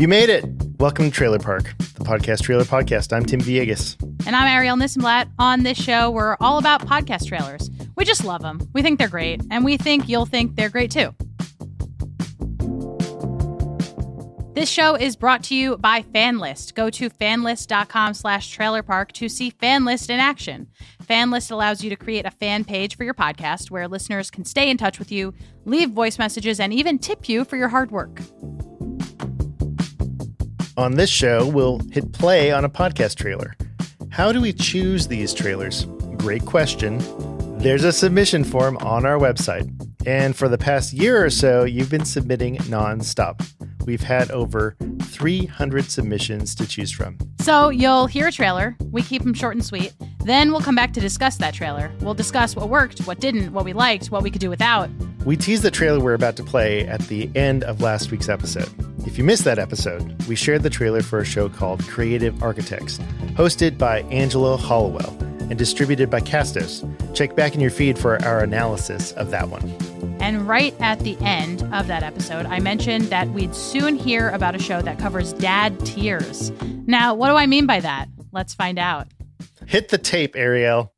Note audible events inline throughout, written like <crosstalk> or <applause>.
You made it. Welcome to Trailer Park, the podcast trailer podcast. I'm Tim Villegas. And I'm Arielle Nissenblatt. On this show, we're all about podcast trailers. We just love them. We think they're great, and we think you'll think they're great too. This show is brought to you by FanList. Go to fanlist.com slash trailerpark to see FanList in action. FanList allows you to create a fan page for your podcast where listeners can stay in touch with you, leave voice messages, and even tip you for your hard work. On this show, we'll hit play on a podcast trailer. How do we choose these trailers? Great question. There's a submission form on our website. And for the past year or so, you've been submitting nonstop. We've had over 300 submissions to choose from. So you'll hear a trailer. We keep them short and sweet. Then we'll come back to discuss that trailer. We'll discuss what worked, what didn't, what we liked, what we could do without. We teased the trailer we're about to play at the end of last week's episode. If you missed that episode, we shared the trailer for a show called Creative Architects, hosted by Angelo Hollowell and distributed by Castos. Check back in your feed for our analysis of that one. And right at the end of that episode, I mentioned that we'd soon hear about a show that covers dad tears. Now, what do I mean by that? Let's find out. Hit the tape, Arielle.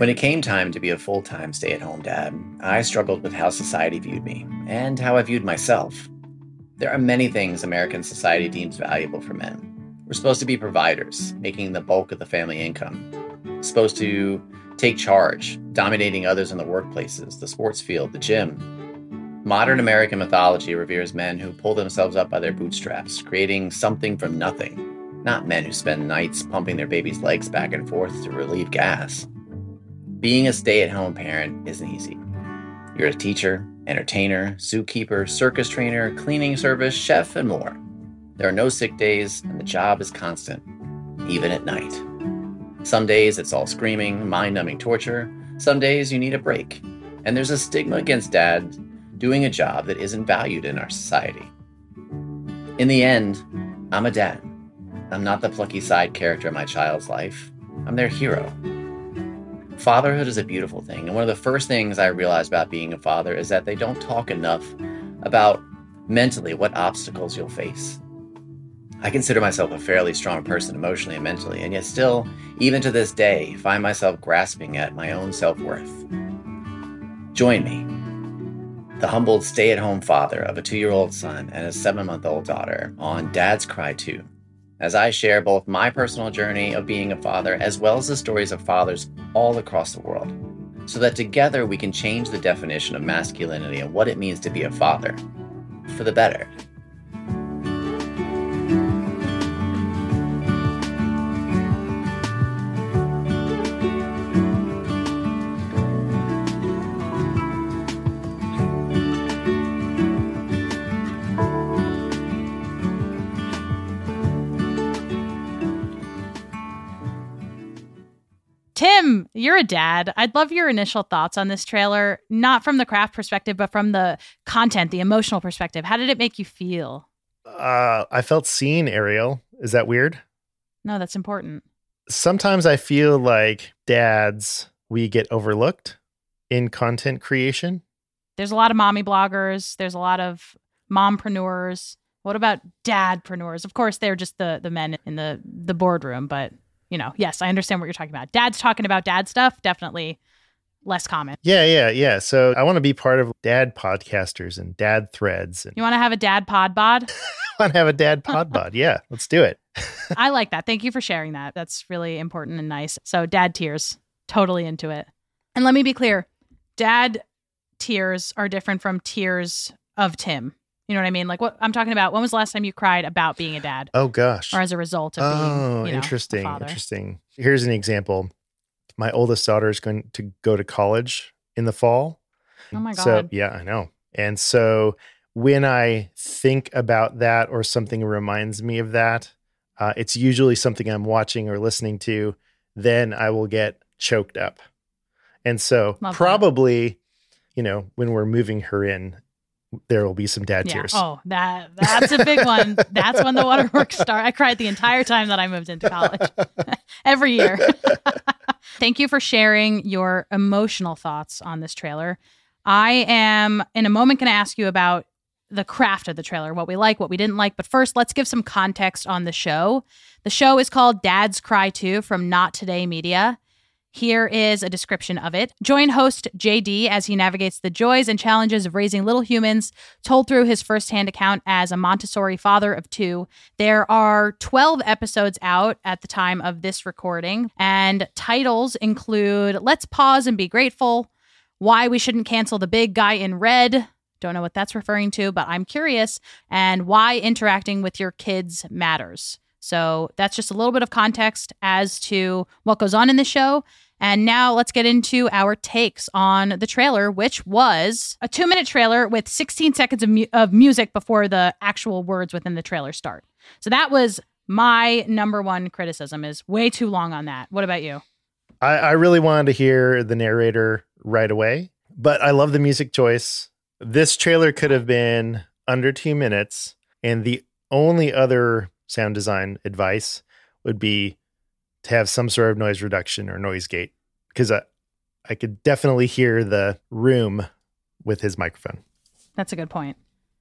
When it came time to be a full time stay at home dad, I struggled with how society viewed me and how I viewed myself. There are many things American society deems valuable for men. We're supposed to be providers, making the bulk of the family income, supposed to take charge, dominating others in the workplaces, the sports field, the gym. Modern American mythology reveres men who pull themselves up by their bootstraps, creating something from nothing, not men who spend nights pumping their baby's legs back and forth to relieve gas. Being a stay at home parent isn't easy. You're a teacher, entertainer, zookeeper, circus trainer, cleaning service, chef, and more. There are no sick days, and the job is constant, even at night. Some days it's all screaming, mind numbing torture. Some days you need a break. And there's a stigma against dad doing a job that isn't valued in our society. In the end, I'm a dad. I'm not the plucky side character in my child's life, I'm their hero. Fatherhood is a beautiful thing. And one of the first things I realized about being a father is that they don't talk enough about mentally what obstacles you'll face. I consider myself a fairly strong person emotionally and mentally, and yet still, even to this day, find myself grasping at my own self worth. Join me, the humbled stay at home father of a two year old son and a seven month old daughter, on Dads Cry Too as I share both my personal journey of being a father as well as the stories of fathers all across the world, so that together we can change the definition of masculinity and what it means to be a father for the better. You're a dad. I'd love your initial thoughts on this trailer, not from the craft perspective, but from the content, the emotional perspective. How did it make you feel? Uh, I felt seen, Arielle. Is that weird? No, that's important. Sometimes I feel like dads, we get overlooked in content creation. There's a lot of mommy bloggers, there's a lot of mompreneurs. What about dadpreneurs? Of course, they're just the the men in the the boardroom, but you know, yes, I understand what you're talking about. Dad's talking about dad stuff, definitely less common. Yeah, yeah, yeah. So I want to be part of dad podcasters and dad threads. And You want to have a dad pod bod? I want to have a dad pod bod. Yeah, let's do it. <laughs> I like that. Thank you for sharing that. That's really important and nice. So, dad tears, totally into it. And let me be clear dad tears are different from tears of Tim. You know what I mean? Like what I'm talking about. When was the last time you cried about being a dad Oh gosh. or as a result of being Oh, you know, interesting. Interesting. Here's an example. My oldest daughter is going to go to college in the fall. Oh my god. So, yeah, I know. And so when I think about that or something reminds me of that, uh, it's usually something I'm watching or listening to. Then I will get choked up. And so Love that. probably, you know, when we're moving her in, there will be some dad Yeah. tears. Oh, that that's a big one. <laughs> That's when the waterworks start. I cried the entire time that I moved into college. <laughs> Every year. <laughs> Thank you for sharing your emotional thoughts on this trailer. I am in a moment going to ask you about the craft of the trailer, what we like, what we didn't like. But first, let's give some context on the show. The show is called Dads Cry Too from Not Today Media. Here is a description of it. Join host JD as he navigates the joys and challenges of raising little humans, told through his firsthand account as a Montessori father of two. There are 12 episodes out at the time of this recording, and titles include Let's Pause and Be Grateful, Why We Shouldn't Cancel the Big Guy in Red. Don't know what that's referring to, but I'm curious, and why interacting with your kids matters. So that's just a little bit of context as to what goes on in the show. And now let's get into our takes on the trailer, which was a two minute trailer with 16 seconds of, mu- of music before the actual words within the trailer start. So that was my number one criticism is way too long on that. What about you? I, I really wanted to hear the narrator right away, but I love the music choice. This trailer could have been under two minutes, and the only other sound design advice would be to have some sort of noise reduction or noise gate because I, I could definitely hear the room with his microphone. That's a good point.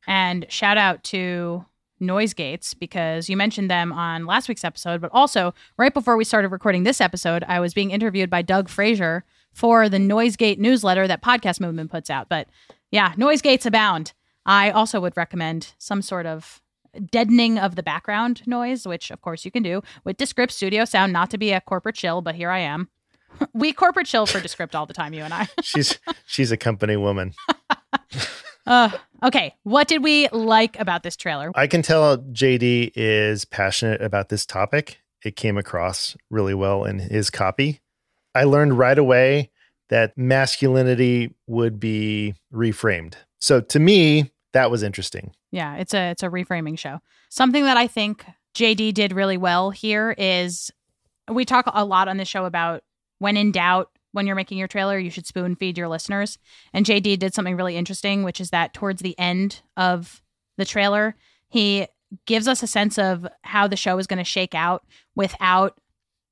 And shout out to Noise Gates because you mentioned them on last week's episode, but also right before we started recording this episode, I was being interviewed by Doug Frazier for the Noisegate newsletter that Podcast Movement puts out. But yeah, Noise Gates abound. I also would recommend some sort of deadening of the background noise, which of course you can do with Descript Studio Sound, not to be a corporate chill, but here I am. <laughs> we corporate chill for Descript all the time, you and I. <laughs> She's she's a company woman. <laughs> Uh, okay, what did we like about this trailer? I can tell JD is passionate about this topic. It came across really well in his copy. I learned right away that masculinity would be reframed. So to me, that was interesting. Yeah, it's a it's a reframing show. Something that I think JD did really well here is we talk a lot on this show about when in doubt when you're making your trailer, you should spoon feed your listeners. And JD did something really interesting, which is that towards the end of the trailer, he gives us a sense of how the show is going to shake out without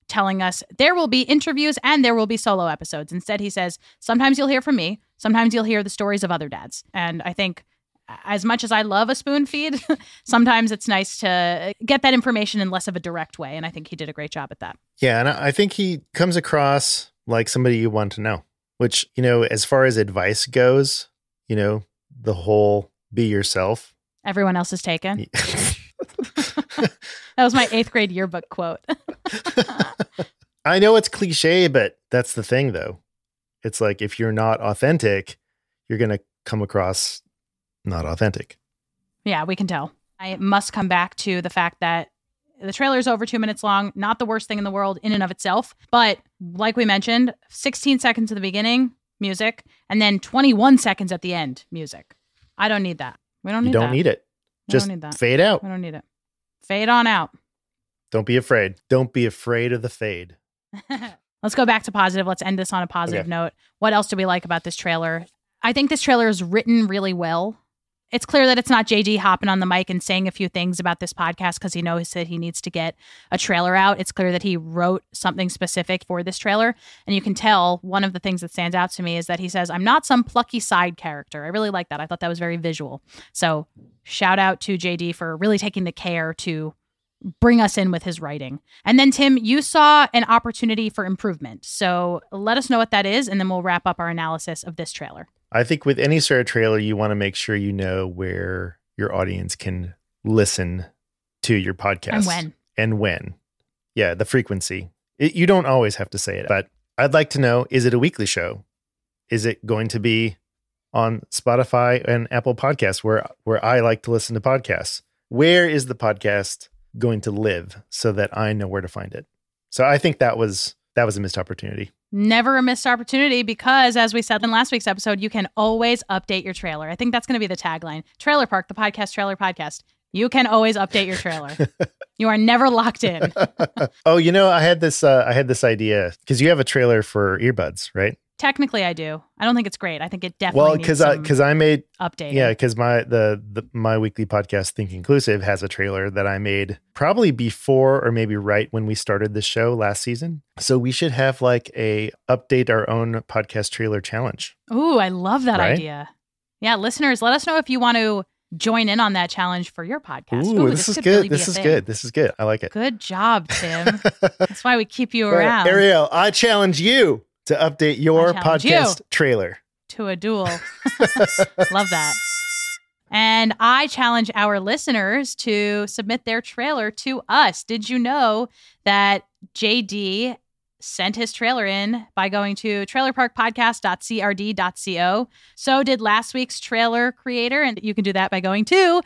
telling us there will be interviews and there will be solo episodes. Instead, he says, sometimes you'll hear from me, sometimes you'll hear the stories of other dads. And I think as much as I love a spoon feed, <laughs> sometimes it's nice to get that information in less of a direct way. And I think he did a great job at that. Yeah, and I think he comes across like somebody you want to know, which, you know, as far as advice goes, you know, the whole be yourself. Everyone else is taken. <laughs> That was my eighth grade yearbook quote. <laughs> I know it's cliche, but that's the thing though. It's like if you're not authentic, you're going to come across not authentic. yeah, we can tell. I must come back to the fact that the trailer is over two minutes long, not the worst thing in the world in and of itself. But like we mentioned, 16 seconds at the beginning, music, and then 21 seconds at the end, music. I don't need that. We don't need You don't that. need it. We Just don't need that. fade out. We don't need it. Fade on out. Don't be afraid. Don't be afraid of the fade. <laughs> Let's go back to positive. Let's end this on a positive Okay. note. What else do we like about this trailer? I think this trailer is written really well. It's clear that it's not JD hopping on the mic and saying a few things about this podcast because he knows that he needs to get a trailer out. It's clear that he wrote something specific for this trailer. And you can tell one of the things that stands out to me is that he says, I'm not some plucky side character. I really like that. I thought that was very visual. So shout out to JD for really taking the care to bring us in with his writing. And then, Tim, you saw an opportunity for improvement. So let us know what that is, and then we'll wrap up our analysis of this trailer. I think with any sort of trailer, you want to make sure you know where your audience can listen to your podcast And when. and when. Yeah, the frequency. It, you don't always have to say it, but I'd like to know is it a weekly show? Is it going to be on Spotify and Apple Podcasts where where I like to listen to podcasts? Where is the podcast going to live so that I know where to find it? So I think that was that was a missed opportunity. Never a missed opportunity because, as we said in last week's episode, you can always update your trailer. I think that's going to be the tagline Trailer Park, the podcast, trailer podcast. You can always update your trailer. <laughs> you are never locked in. <laughs> oh, you know, I had this uh, I had this idea because you have a trailer for earbuds, right? Technically, I do. I don't think it's great. I think it definitely Well, because I because I made updating. yeah because my the, the my weekly podcast Think Inclusive has a trailer that I made probably before or maybe right when we started the show last season. So we should have like a update our own podcast trailer challenge. Ooh, I love that Right? idea. Yeah, listeners, let us know if you want to join in on that challenge for your podcast. Ooh, this, is good. really this is thing. good. This is good. I like it. Good job, Tim. <laughs> That's why we keep you around Arielle, I challenge you to update your challenge you. podcast trailer. to a duel. <laughs> Love that. And I challenge our listeners to submit their trailer to us. Did you know that JD sent his trailer in by going to trailerparkpodcast.crd.co? So did last week's trailer creator, and you can do that by going to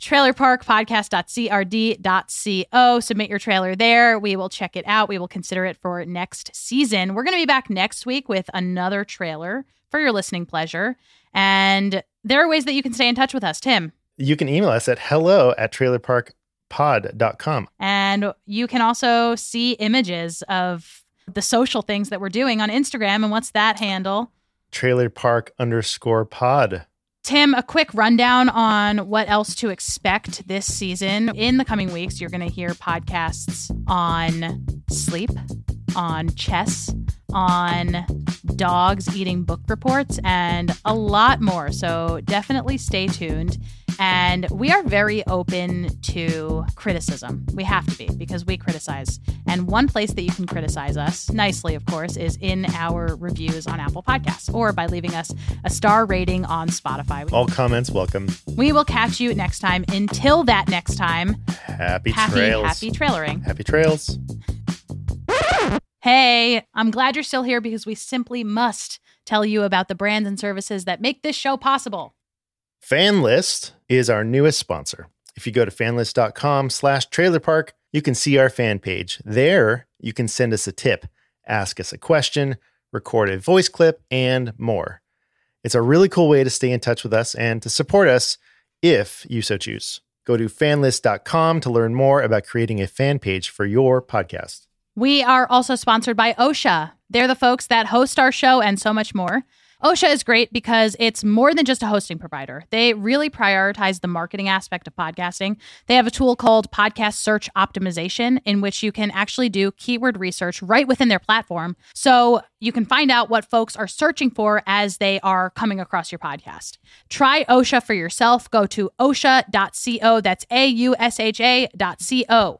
trailerparkpodcast.crd.co. Submit your trailer there. We will check it out. We will consider it for next season. We're going to be back next week with another trailer for your listening pleasure. And there are ways that you can stay in touch with us, Tim. You can email us at hello at trailerparkpod.com. And you can also see images of the social things that we're doing on Instagram. And what's that handle? Trailer park underscore pod. Tim, a quick rundown on what else to expect this season. In the coming weeks, you're going to hear podcasts on sleep, on chess, on dogs eating book reports, and a lot more. So definitely stay tuned. And we are very open to criticism. We have to be because we criticize. And one place that you can criticize us, nicely, of course, is in our reviews on Apple Podcasts or by leaving us a star rating on Spotify. All comments welcome. We will catch you next time. Until that next time, Happy, happy, trails. happy trailering. Happy trails. Hey, I'm glad you're still here because we simply must tell you about the brands and services that make this show possible. FanList is our newest sponsor. If you go to fanlist.com slash trailer park, you can see our fan page. There, you can send us a tip, ask us a question, record a voice clip, and more. It's a really cool way to stay in touch with us and to support us if you so choose. Go to fanlist.com to learn more about creating a fan page for your podcast. We are also sponsored by Ausha. They're the folks that host our show and so much more. Ausha is great because it's more than just a hosting provider. They really prioritize the marketing aspect of podcasting. They have a tool called Podcast Search Optimization, in which you can actually do keyword research right within their platform. So you can find out what folks are searching for as they are coming across your podcast. Try Ausha for yourself. Go to Ausha.co. That's A U S H A dot C O.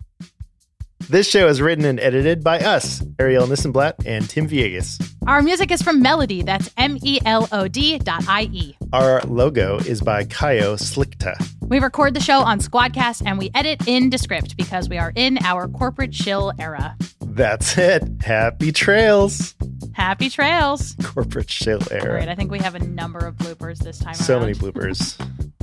This show is written and edited by us, Arielle Nissenblatt and Tim Villegas. Our music is from Melody. That's M E L O D dot I E. Our logo is by Caio Slikta. We record the show on Squadcast and we edit in Descript because we are in our corporate chill era. That's it. Happy trails. Happy trails. Corporate chill era. right, I think we have a number of bloopers this time So around. many bloopers. <laughs>